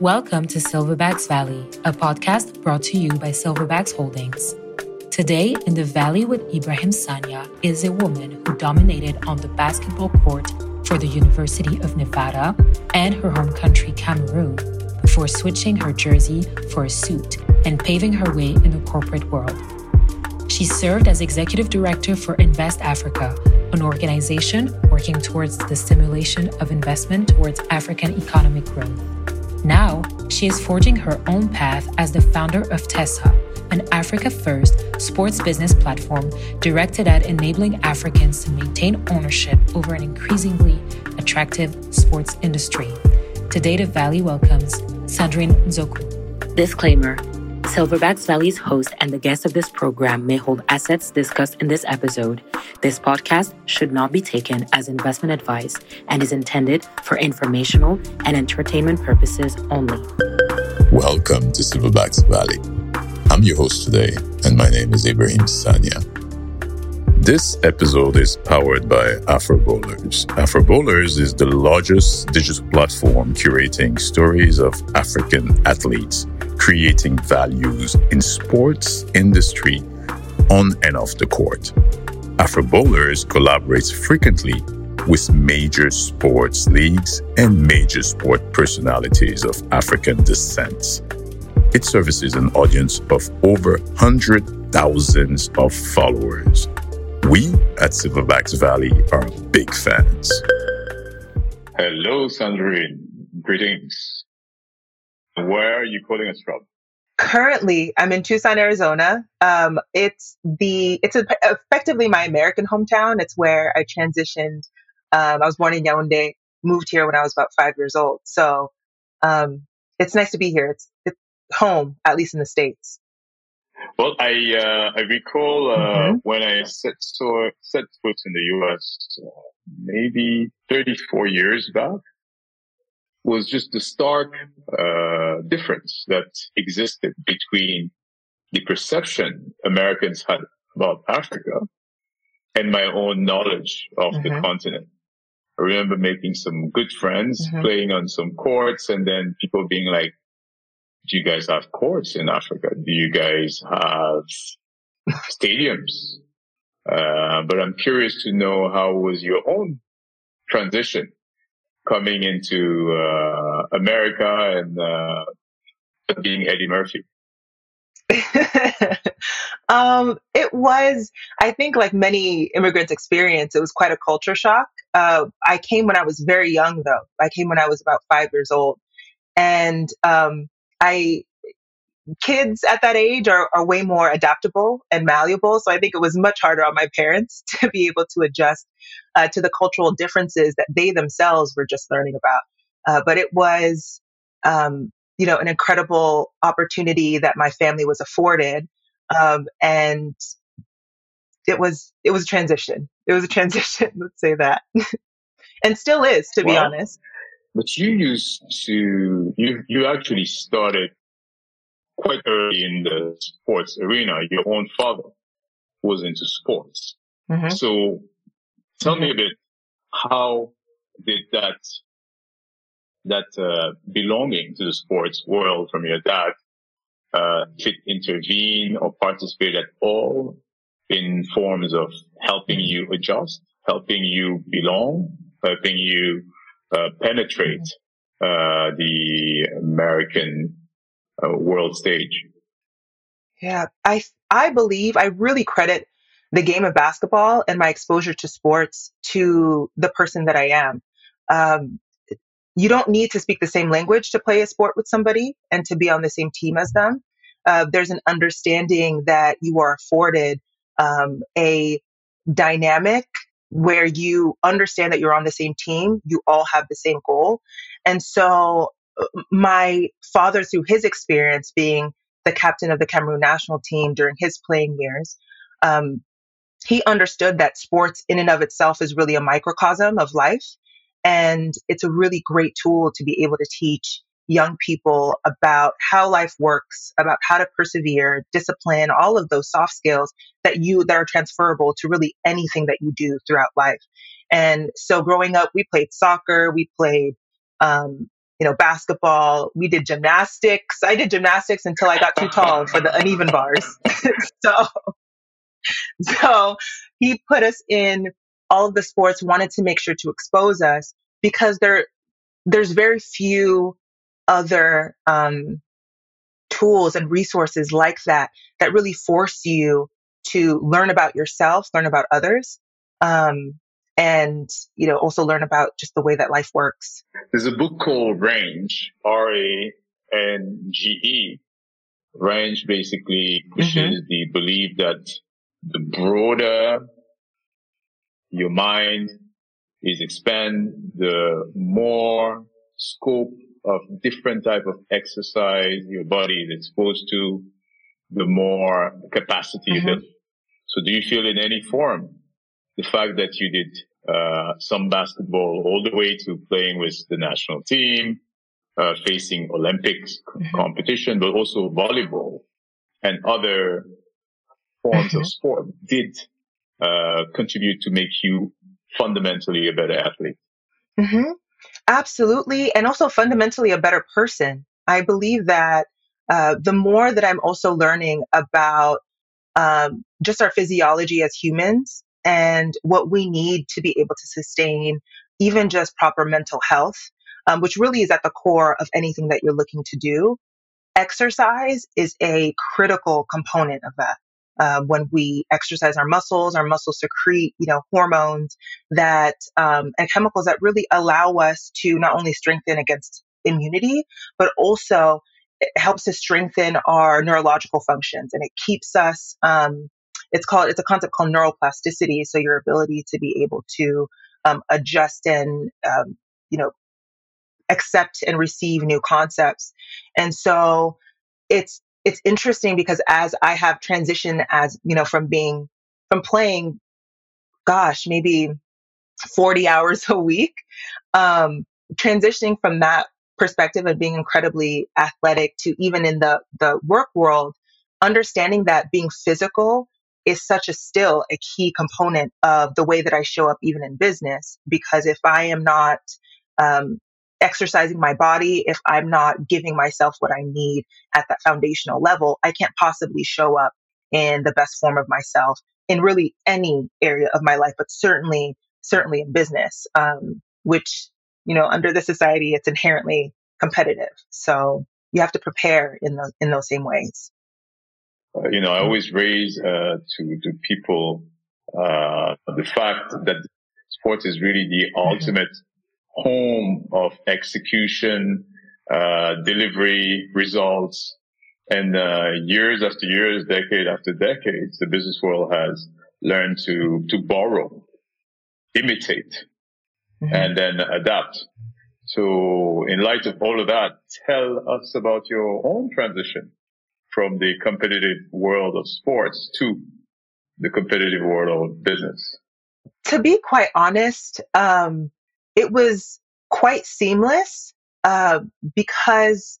Welcome to Silverbacks Valley, a podcast brought to you by Silverbacks Holdings. Today, in the Valley with Ibrahim Sagna is a woman who dominated on the basketball court for the University of Nevada and her home country, Cameroon, before switching her jersey for a suit and paving her way in the corporate world. She served as executive director for Invest Africa, an organization working towards the stimulation of investment towards African economic growth. Now, she is forging her own path as the founder of TESSA, an Africa First sports business platform directed at enabling Africans to maintain ownership over an increasingly attractive sports industry. Today, the Valley welcomes Sandrine Nzeukou. Disclaimer Silverbacks Valley's host and the guests of this program may hold assets discussed in this episode. This podcast should not be taken as investment advice and is intended for informational and entertainment purposes only. Welcome to Silverbacks Valley. I'm your host today, and my name is Ibrahim Sagna. This episode is powered by Afroballers. Afroballers is the largest digital platform curating stories of African athletes creating values in sports industry on and off the court. Afroballers collaborates frequently with major sports leagues and major sport personalities of African descent. It services an audience of over 100,000 of followers. We at Silverbacks Valley are big fans. Hello, Sandrine. Greetings. Where are you calling us from? Currently, I'm in Tucson, Arizona. Um, it's the it's a, effectively my American hometown. It's where I transitioned. Um, I was born in Yaoundé, moved here when I was about five years old. So um, it's nice to be here. It's, it's home, at least in the states. Well, I uh, I recall uh, mm-hmm. when I set set foot in the U.S. Uh, maybe 34 years back was just the stark uh, difference that existed between the perception Americans had about Africa and my own knowledge of mm-hmm. the continent. I remember making some good friends, mm-hmm. playing on some courts, and then people being like, do you guys have courts in Africa? Do you guys have stadiums? Uh, but I'm curious to know how was your own transition coming into uh, America and uh, being Eddie Murphy? um, it was, I think, like many immigrants experience, it was quite a culture shock. Uh, I came when I was very young, though. I came when I was about five years old. And um, I kids at that age are, are way more adaptable and malleable. So I think it was much harder on my parents to be able to adjust uh, to the cultural differences that they themselves were just learning about. Uh, but it was, um, you know, an incredible opportunity that my family was afforded. Um, and it was, it was a transition. It was a transition, let's say that. and still is, to well, be honest. But you used to, you, you actually started quite early in the sports arena. Your own father was into sports. Mm-hmm. So tell mm-hmm. me a bit, how did that, that, uh, belonging to the sports world from your dad, uh, fit intervene or participate at all in forms of helping you adjust, helping you belong, helping you, uh, penetrate, mm-hmm. uh, the American uh, world stage. Yeah, I I believe I really credit the game of basketball and my exposure to sports to the person that I am. Um, you don't need to speak the same language to play a sport with somebody and to be on the same team as them. Uh, there's an understanding that you are afforded um, a dynamic where you understand that you're on the same team, you all have the same goal. And so my father, through his experience being the captain of the Cameroon national team during his playing years, um, he understood that sports in and of itself is really a microcosm of life. And it's a really great tool to be able to teach young people about how life works, about how to persevere, discipline, all of those soft skills that you that are transferable to really anything that you do throughout life. And so growing up, we played soccer, we played um, you know, basketball. We did gymnastics. I did gymnastics until I got too tall for the uneven bars. so, so he put us in all of the sports, wanted to make sure to expose us because there, there's very few other um, tools and resources like that that really force you to learn about yourself, learn about others, um, and you know also learn about just the way that life works. There's a book called Range, R A N G E. Range basically pushes mm-hmm. the belief that the broader your mind is expand, the more scope of different type of exercise your body is exposed to, the more capacity mm-hmm. you build. So do you feel in any form the fact that you did uh, some basketball all the way to playing with the national team, uh, facing Olympics mm-hmm. competition, but also volleyball and other forms mm-hmm. of sport did uh, contribute to make you fundamentally a better athlete. Mm-hmm. Absolutely. And also fundamentally a better person. I believe that uh, the more that I'm also learning about um, just our physiology as humans and what we need to be able to sustain even just proper mental health, um, which really is at the core of anything that you're looking to do. Exercise is a critical component of that. Uh, when we exercise our muscles, our muscles secrete, you know, hormones that um, and chemicals that really allow us to not only strengthen against immunity, but also it helps to strengthen our neurological functions and it keeps us. Um, it's called it's a concept called neuroplasticity. So your ability to be able to um, adjust and um, you know accept and receive new concepts, and so it's it's interesting because as I have transitioned as, you know, from being, from playing, gosh, maybe 40 hours a week, um, transitioning from that perspective of being incredibly athletic to even in the, the work world, understanding that being physical is such a still a key component of the way that I show up even in business. Because if I am not um, exercising my body, if I'm not giving myself what I need at that foundational level, I can't possibly show up in the best form of myself in really any area of my life, but certainly, certainly in business, um, which, you know, under the society, it's inherently competitive. So you have to prepare in those, in those same ways. Uh, you know, I always raise uh, to, to people uh, the fact that sports is really the mm-hmm. ultimate home of execution, uh, delivery, results. And uh, years after years, decade after decades, the business world has learned to to borrow, imitate, mm-hmm. and then adapt. So, in light of all of that, tell us about your own transition from the competitive world of sports to the competitive world of business. To be quite honest, um, it was quite seamless uh, because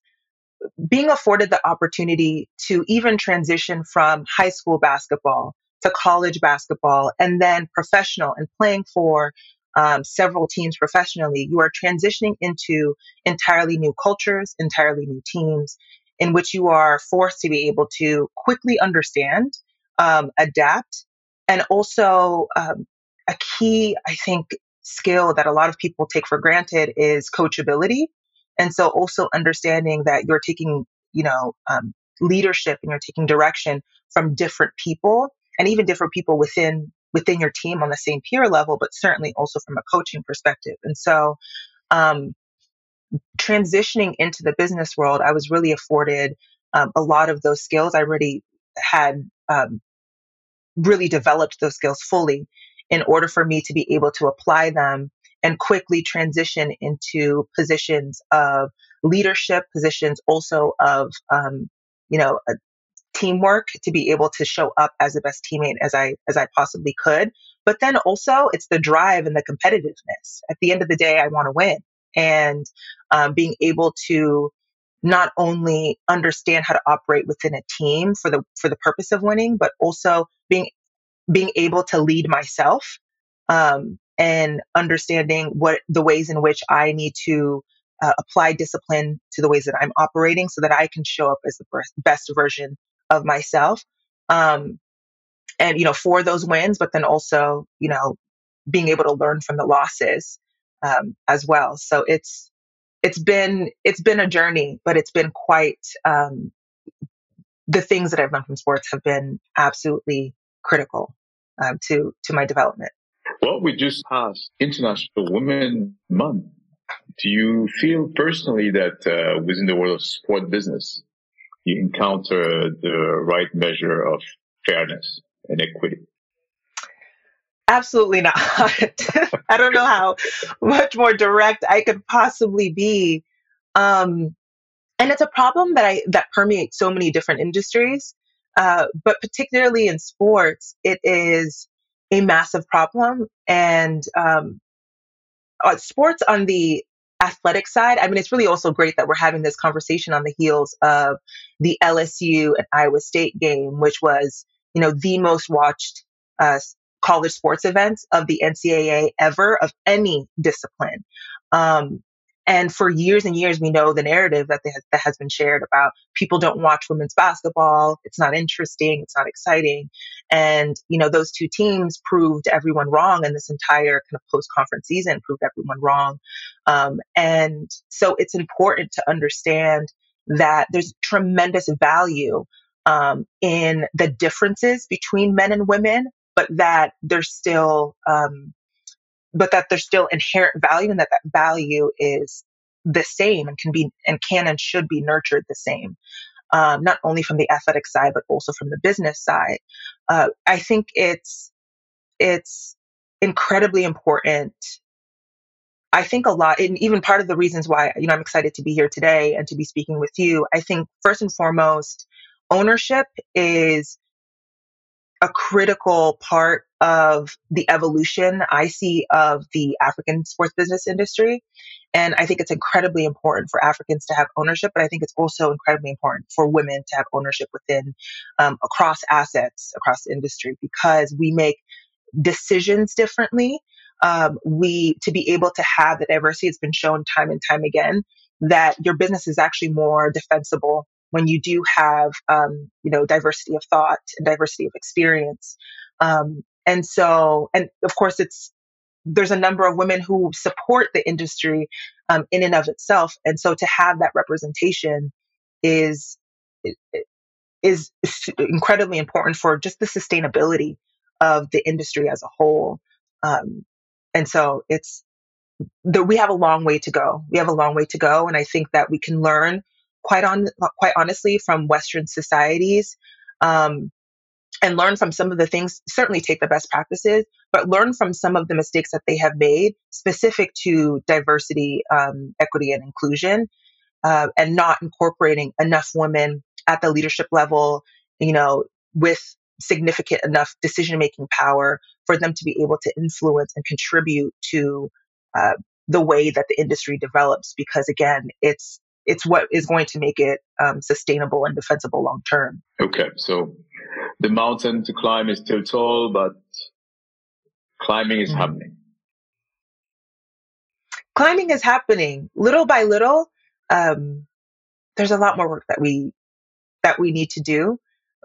being afforded the opportunity to even transition from high school basketball to college basketball and then professional and playing for um, several teams professionally, you are transitioning into entirely new cultures, entirely new teams in which you are forced to be able to quickly understand, um, adapt, and also um, a key, I think, skill that a lot of people take for granted is coachability. And so also understanding that you're taking, you know, um, leadership and you're taking direction from different people and even different people within within your team on the same peer level, but certainly also from a coaching perspective. And so um, transitioning into the business world, I was really afforded um, a lot of those skills. I already had um, really developed those skills fully in order for me to be able to apply them and quickly transition into positions of leadership, positions also of, um, you know, teamwork to be able to show up as the best teammate as I as I possibly could. But then also it's the drive and the competitiveness. At the end of the day, I want to win, and um, being able to not only understand how to operate within a team for the for the purpose of winning, but also being being able to lead myself um, and understanding what the ways in which I need to uh, apply discipline to the ways that I'm operating so that I can show up as the best version of myself. Um, and, you know, for those wins, but then also, you know, being able to learn from the losses um, as well. So it's, it's been, it's been a journey, but it's been quite, um, the things that I've learned from sports have been absolutely critical um, to, to my development. Well, we just passed International Women Month. Do you feel personally that uh, within the world of sport business, you encounter the right measure of fairness and equity? Absolutely not. I don't know how much more direct I could possibly be. Um, and it's a problem that I that permeates so many different industries, uh, but particularly in sports, it is a massive problem. And um, uh, sports on the athletic side, I mean, it's really also great that we're having this conversation on the heels of the LSU and Iowa State game, which was, you know, the most watched uh, college sports events of the NCAA ever of any discipline. Um, and for years and years, we know the narrative that, they, that has been shared about people don't watch women's basketball. It's not interesting. It's not exciting. And, you know, those two teams proved everyone wrong And this entire kind of post conference season, proved everyone wrong. Um, and so it's important to understand that there's tremendous value um, in the differences between men and women, but that there's still um, but that there's still inherent value and that that value is the same and can be and can and should be nurtured the same um, not only from the athletic side but also from the business side. Uh, i think it's it's incredibly important. I think a lot and even part of the reasons why you know i'm excited to be here today and to be speaking with you i think first and foremost ownership is a critical part of the evolution I see of the African sports business industry. And I think it's incredibly important for Africans to have ownership, but I think it's also incredibly important for women to have ownership within um, across assets, across the industry, because we make decisions differently. Um, we to be able to have the diversity, it's been shown time and time again that your business is actually more defensible when you do have um, you know diversity of thought and diversity of experience um, and so and of course it's there's a number of women who support the industry um, in and of itself and so to have that representation is is incredibly important for just the sustainability of the industry as a whole um, and so it's the, we have a long way to go. We have a long way to go and i think that we can learn quite on quite honestly from Western societies. Um, and learn from some of the things, certainly take the best practices, but learn from some of the mistakes that they have made specific to diversity, um, equity, and inclusion, uh, and not incorporating enough women at the leadership level, you know, with significant enough decision making power for them to be able to influence and contribute to uh, the way that the industry develops. Because again, it's it's what is going to make it um, sustainable and defensible long term. Okay, so the mountain to climb is still tall, but climbing is mm-hmm. happening. Climbing is happening little by little. Um, there's a lot more work that we that we need to do,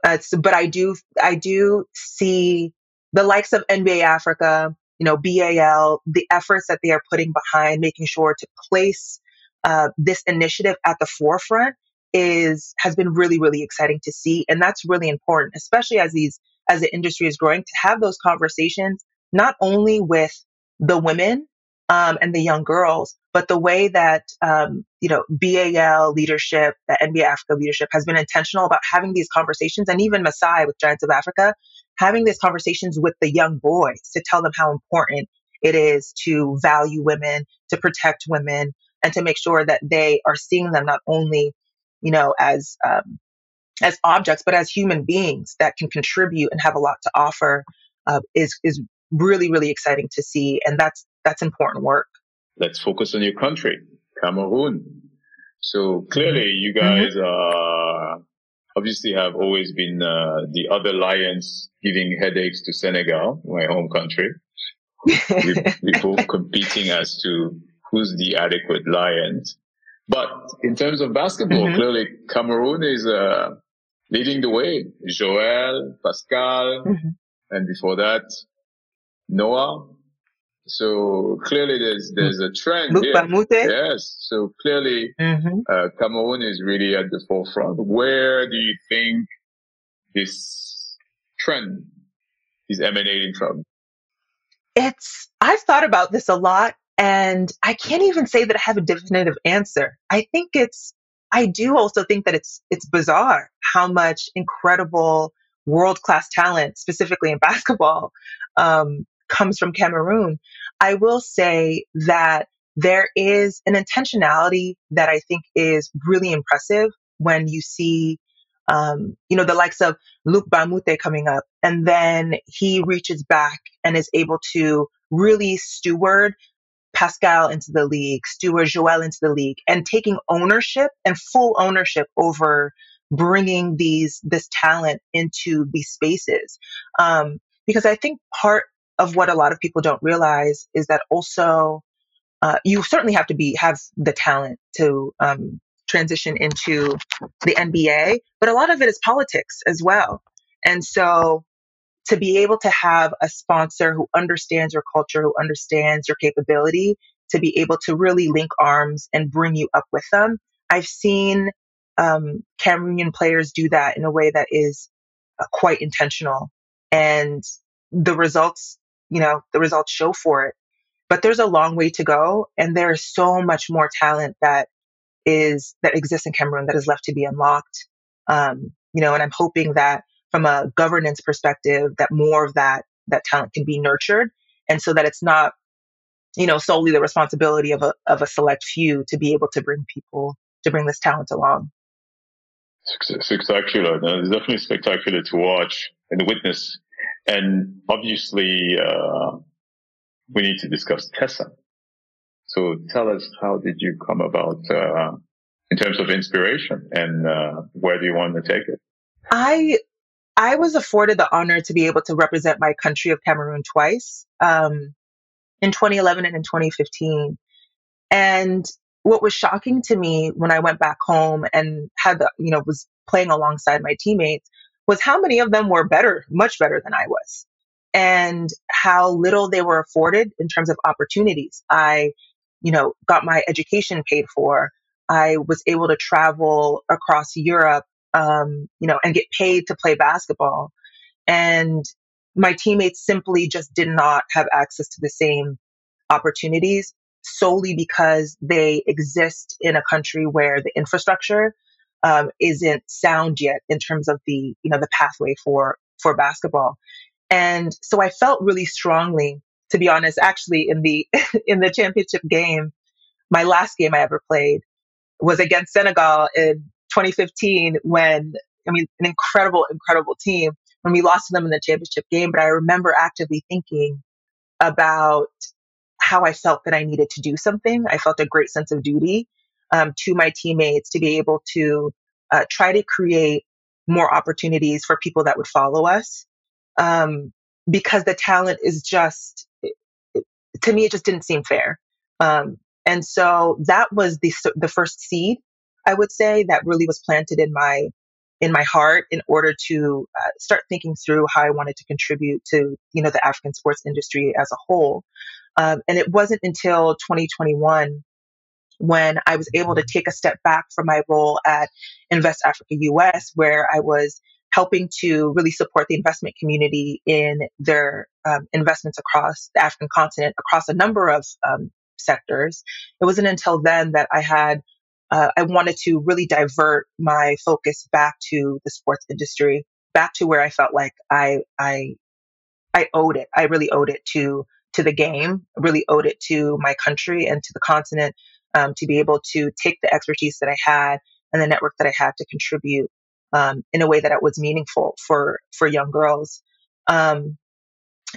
uh, so, but I do I do see the likes of NBA Africa, you know, BAL, the efforts that they are putting behind making sure to place uh, this initiative at the forefront is has been really really exciting to see and that's really important especially as these as the industry is growing to have those conversations not only with the women um, and the young girls but the way that um, you know bal leadership the nba africa leadership has been intentional about having these conversations and even masai with giants of africa having these conversations with the young boys to tell them how important it is to value women to protect women and to make sure that they are seeing them not only, you know, as um, as objects, but as human beings that can contribute and have a lot to offer uh, is is really really exciting to see, and that's that's important work. Let's focus on your country, Cameroon. So clearly, you mm-hmm. guys mm-hmm. uh, obviously have always been uh, the other lions giving headaches to Senegal, my home country. we, we're both competing as to who's the adequate lion. But in terms of basketball, mm-hmm. clearly Cameroon is uh, leading the way. Joel, Pascal, mm-hmm. and before that, Noah. So clearly there's there's a trend here. Mbah a Moute. Yes. So clearly mm-hmm. uh, Cameroon is really at the forefront. Where do you think this trend is emanating from? It's I've thought about this a lot and I can't even say that I have a definitive answer. I think it's, I do also think that it's, it's bizarre how much incredible world class talent, specifically in basketball, um, comes from Cameroon. I will say that there is an intentionality that I think is really impressive when you see, um, you know, the likes of Luc Mbah a Moute coming up, and then he reaches back and is able to really steward Pascal into the league, steward Joel into the league, and taking ownership and full ownership over bringing these this talent into these spaces. Um, because I think part of what a lot of people don't realize is that also uh, you certainly have to be have the talent to um, transition into the NBA, but a lot of it is politics as well. And so to be able to have a sponsor who understands your culture, who understands your capability, to be able to really link arms and bring you up with them. I've seen um, Cameroonian players do that in a way that is uh, quite intentional. And the results, you know, the results show for it. But there's a long way to go. And there's so much more talent that is, that exists in Cameroon that is left to be unlocked. Um, you know, and I'm hoping that from a governance perspective that more of that that talent can be nurtured. And so that it's not you know solely the responsibility of a of a select few to be able to bring people to bring this talent along. Spectacular it's definitely spectacular to watch and witness. And obviously uh, we need to discuss tessa. So tell us how did you come about uh, in terms of inspiration and uh, where do you want to take it? I I was afforded the honor to be able to represent my country of Cameroon twice um, in 2011 and in 2015. And what was shocking to me when I went back home and had the, you know, was playing alongside my teammates was how many of them were better, much better than I was, and how little they were afforded in terms of opportunities. I, you know, got my education paid for. I was able to travel across Europe um, you know, and get paid to play basketball. And my teammates simply just did not have access to the same opportunities solely because they exist in a country where the infrastructure um, isn't sound yet in terms of the you know the pathway for for basketball and so i felt really strongly to be honest actually in the in the championship game my last game i ever played was against senegal in 2015 when, I mean, an incredible, incredible team when we lost to them in the championship game. But I remember actively thinking about how I felt that I needed to do something. I felt a great sense of duty um, to my teammates to be able to uh, try to create more opportunities for people that would follow us. Um, because the talent is just, to me, it just didn't seem fair. Um, and so that was the, the first seed I would say that really was planted in my in my heart in order to uh, start thinking through how I wanted to contribute to you know the African sports industry as a whole. Um, and it wasn't until 2021 when I was able to take a step back from my role at Invest Africa US, where I was helping to really support the investment community in their um, investments across the African continent, across a number of um, sectors. It wasn't until then that I had uh, I wanted to really divert my focus back to the sports industry, back to where I felt like I I I owed it. I really owed it to to the game, really owed it to my country and to the continent um, to be able to take the expertise that I had and the network that I had to contribute um, in a way that it was meaningful for for young girls. Um,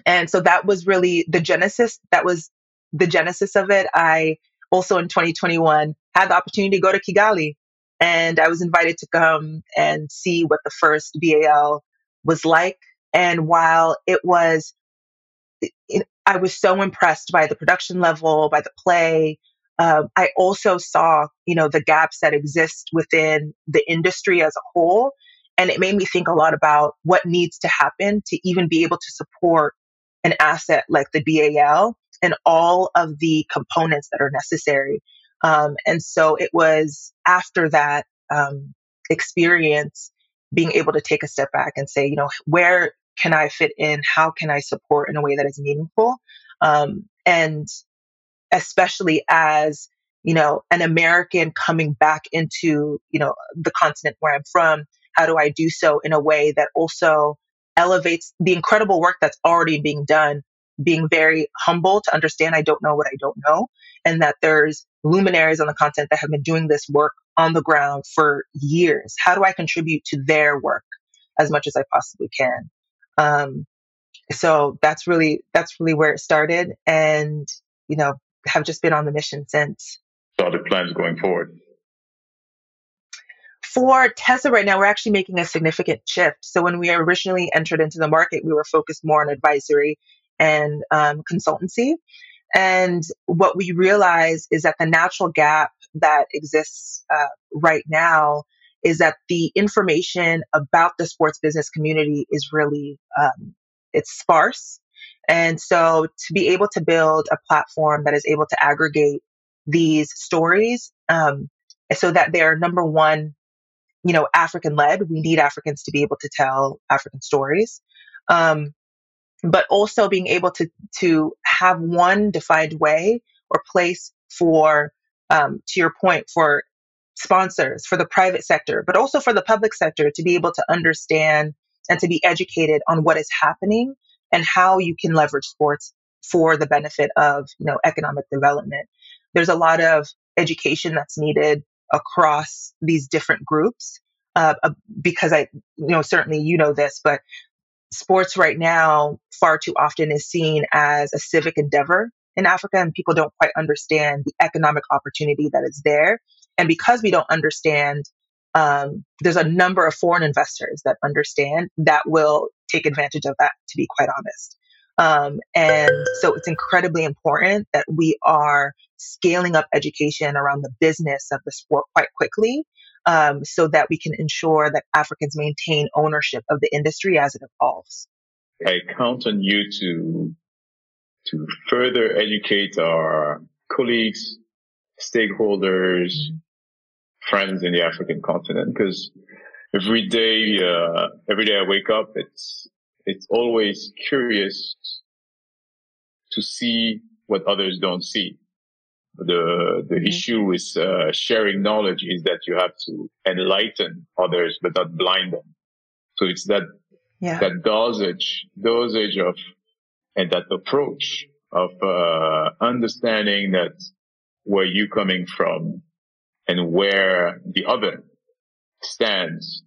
and so that was really the genesis. That was the genesis of it. I also in 2021 had the opportunity to go to Kigali and I was invited to come and see what the first BAL was like. And while it was, it, I was so impressed by the production level, by the play, um, I also saw, you know, the gaps that exist within the industry as a whole. And it made me think a lot about what needs to happen to even be able to support an asset like the BAL and all of the components that are necessary. Um, and so it was after that um, experience being able to take a step back and say, you know, where can I fit in? How can I support in a way that is meaningful? Um, and especially as you know an American coming back into you know the continent where I'm from, how do I do so in a way that also elevates the incredible work that's already being done? Being very humble to understand I don't know what I don't know, and that there's luminaries on the content that have been doing this work on the ground for years. How do I contribute to their work as much as I possibly can? Um, so that's really that's really where it started, and you know have just been on the mission since. So the plans going forward. For Tessa right now, we're actually making a significant shift. So when we originally entered into the market, we were focused more on advisory and um, consultancy. And what we realize is that the natural gap that exists uh, right now is that the information about the sports business community is really um, it's sparse and so to be able to build a platform that is able to aggregate these stories um, so that they're number one you know african led we need africans to be able to tell african stories um, but also being able to to have one defined way or place for um, to your point for sponsors for the private sector but also for the public sector to be able to understand and to be educated on what is happening and how you can leverage sports for the benefit of you know economic development. There's a lot of education that's needed across these different groups uh, uh, because i you know certainly you know this but sports right now far too often is seen as a civic endeavor in africa and people don't quite understand the economic opportunity that is there and because we don't understand um, there's a number of foreign investors that understand that will take advantage of that, to be quite honest. Um, and so it's incredibly important that we are scaling up education around the business of the sport quite quickly um, so that we can ensure that Africans maintain ownership of the industry as it evolves. I count on you to to further educate our colleagues, stakeholders, mm-hmm friends in the African continent because every day, uh, every day I wake up, it's, it's always curious to see what others don't see. The, the mm-hmm. issue with uh, sharing knowledge is that you have to enlighten others, but not blind them. So it's that, yeah. that dosage, dosage of, and that approach of, uh, understanding that where you coming from and where the other stands,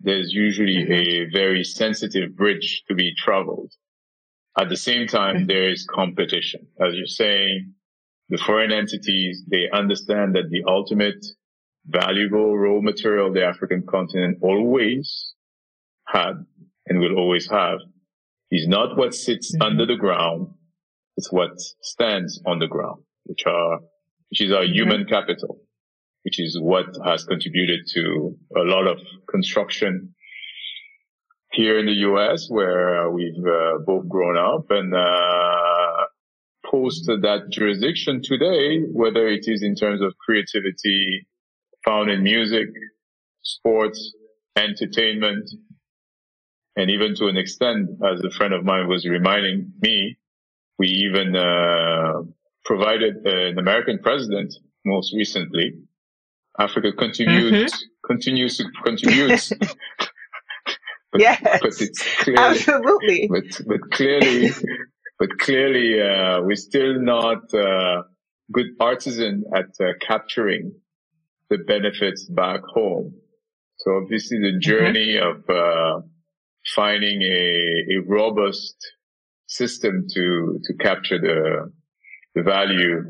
there's usually mm-hmm. a very sensitive bridge to be traveled. At the same time, mm-hmm. there is competition. As you're saying, the foreign entities, they understand that the ultimate valuable raw material the African continent always had and will always have is not what sits mm-hmm. under the ground. It's what stands on the ground, which are, which is our mm-hmm. human capital which is what has contributed to a lot of construction here in the U.S., where we've uh, both grown up and uh, post that jurisdiction today, whether it is in terms of creativity found in music, sports, entertainment, and even to an extent, as a friend of mine was reminding me, we even uh, provided an American president most recently Africa contributes mm-hmm. continues to contribute. but, yes, but it's clearly, absolutely. But but clearly, but clearly, uh, we're still not uh, good artisan at uh, capturing the benefits back home. So this is a mm-hmm. journey mm-hmm. of uh, finding a, a robust system to to capture the the value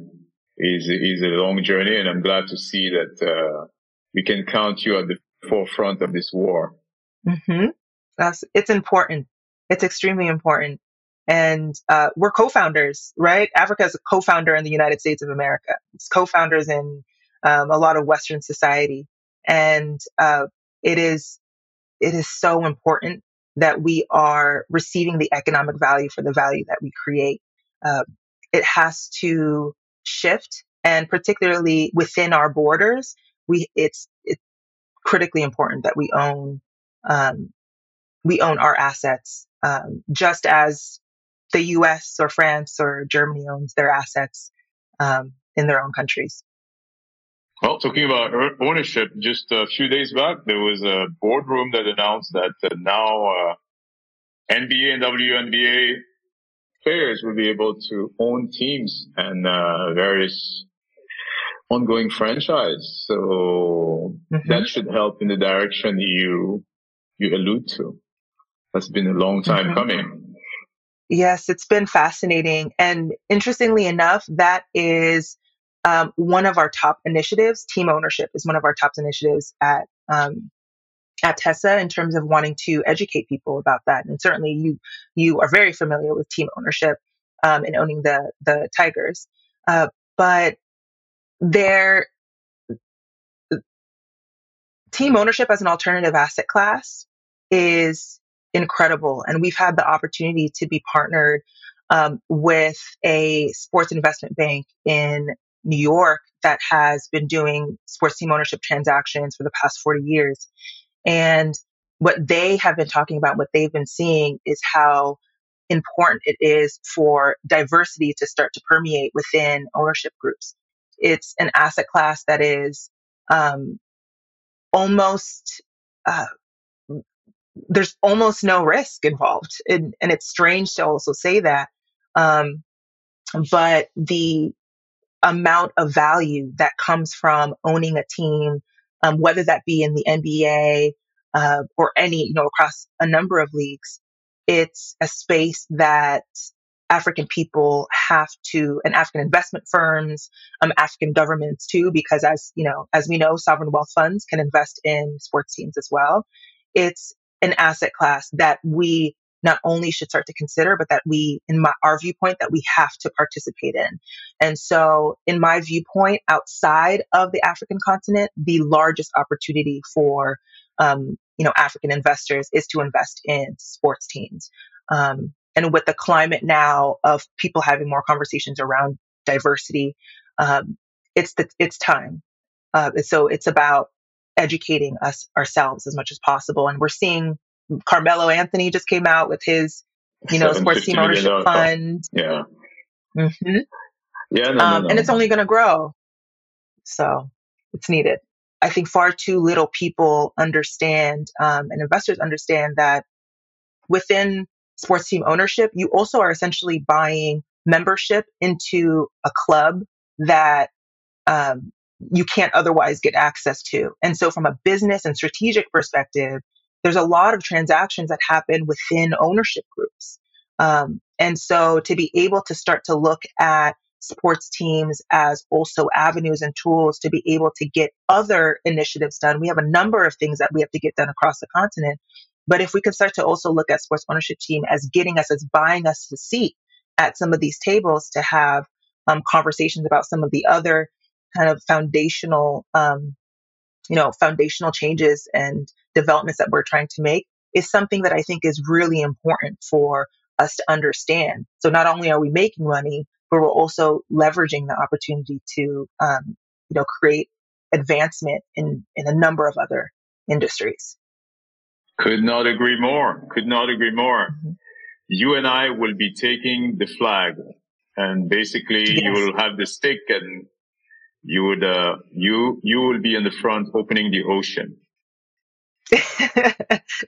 is is a long journey, and I'm glad to see that uh, we can count you at the forefront of this war. Mm-hmm. That's it's important. It's extremely important. And uh, we're co-founders, right? Africa is a co-founder in the United States of America. It's co-founders in um, a lot of Western society, and uh, it is it is so important that we are receiving the economic value for the value that we create. Uh, it has to shift, and particularly within our borders, we it's it's critically important that we own um, we own our assets, um, just as the U.S. or France or Germany owns their assets um, in their own countries. Well, talking about ownership, just a few days back, there was a boardroom that announced that uh, now uh, NBA and WNBA players will be able to own teams and uh, various ongoing franchise. So mm-hmm. that should help in the direction you you allude to. That's been a long time mm-hmm. coming. Yes, it's been fascinating. And interestingly enough, that is um, one of our top initiatives. Team ownership is one of our top initiatives at um, at Tessa in terms of wanting to educate people about that. And certainly, you you are very familiar with team ownership um, and owning the the Tigers, uh, but there team ownership as an alternative asset class is incredible. And we've had the opportunity to be partnered um, with a sports investment bank in New York that has been doing sports team ownership transactions for the past 40 years. And what they have been talking about, what they've been seeing is how important it is for diversity to start to permeate within ownership groups. It's an asset class that is um, almost uh, there's almost no risk involved. And, and it's strange to also say that. Um, but the amount of value that comes from owning a team, um, whether that be in the NBA uh, or any, you know, across a number of leagues, it's a space that African people have to, and African investment firms, um, African governments too, because as you know, as we know, sovereign wealth funds can invest in sports teams as well. It's an asset class that we not only should start to consider, but that we, in my, our viewpoint, that we have to participate in. And so, in my viewpoint, outside of the African continent, the largest opportunity for um, you know African investors is to invest in sports teams. Um, and with the climate now of people having more conversations around diversity, um, it's the, it's time. Uh, so it's about educating us ourselves as much as possible. And we're seeing Carmelo Anthony just came out with his, you know, sports team ownership fund. Yeah. Mm-hmm. Yeah. No, um, no, no. And it's only going to grow. So it's needed. I think far too little people understand um, and investors understand that within sports team ownership, you also are essentially buying membership into a club that um, you can't otherwise get access to. And so, from a business and strategic perspective, there's a lot of transactions that happen within ownership groups. Um, and so, to be able to start to look at sports teams as also avenues and tools to be able to get other initiatives done, we have a number of things that we have to get done across the continent. But if we could start to also look at sports ownership team as getting us, as buying us a seat at some of these tables to have um, conversations about some of the other kind of foundational, um, you know, foundational changes and developments that we're trying to make is something that I think is really important for us to understand. So not only are we making money, but we're also leveraging the opportunity to, um, you know, create advancement in, in a number of other industries. Could not agree more. Could not agree more. Mm-hmm. You and I will be taking the flag and basically yes. you will have the stick and you would uh, you you will be in the front opening the ocean.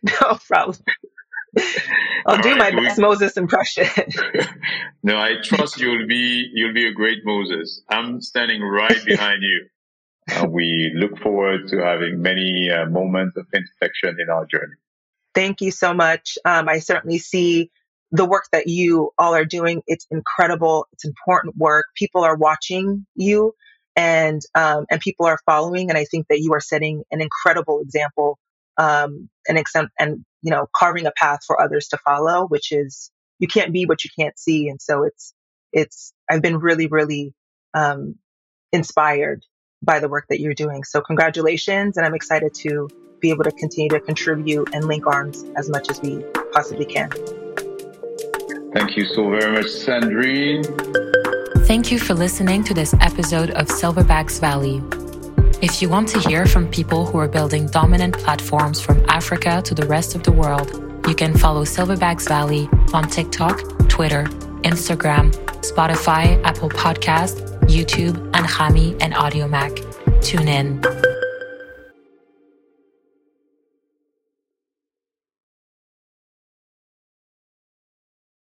no problem. I'll All do right, my best we, Moses impression. no, I trust you'll be you'll be a great Moses. I'm standing right behind you. Uh, we look forward to having many uh, moments of intersection in our journey. Thank you so much. Um, I certainly see the work that you all are doing. It's incredible. It's important work. People are watching you and um, and people are following. And I think that you are setting an incredible example um, and and you know carving a path for others to follow, which is you can't be what you can't see. And so it's, it's, I've been really, really, um, inspired by the work that you're doing. So congratulations. And I'm excited to be able to continue to contribute and link arms as much as we possibly can. Thank you so very much, Sandrine. Thank you for listening to this episode of Silverbacks Valley. If you want to hear from people who are building dominant platforms from Africa to the rest of the world, you can follow Silverbacks Valley on TikTok, Twitter, Instagram, Spotify, Apple Podcast, YouTube, Anghami and Audiomack. Tune in.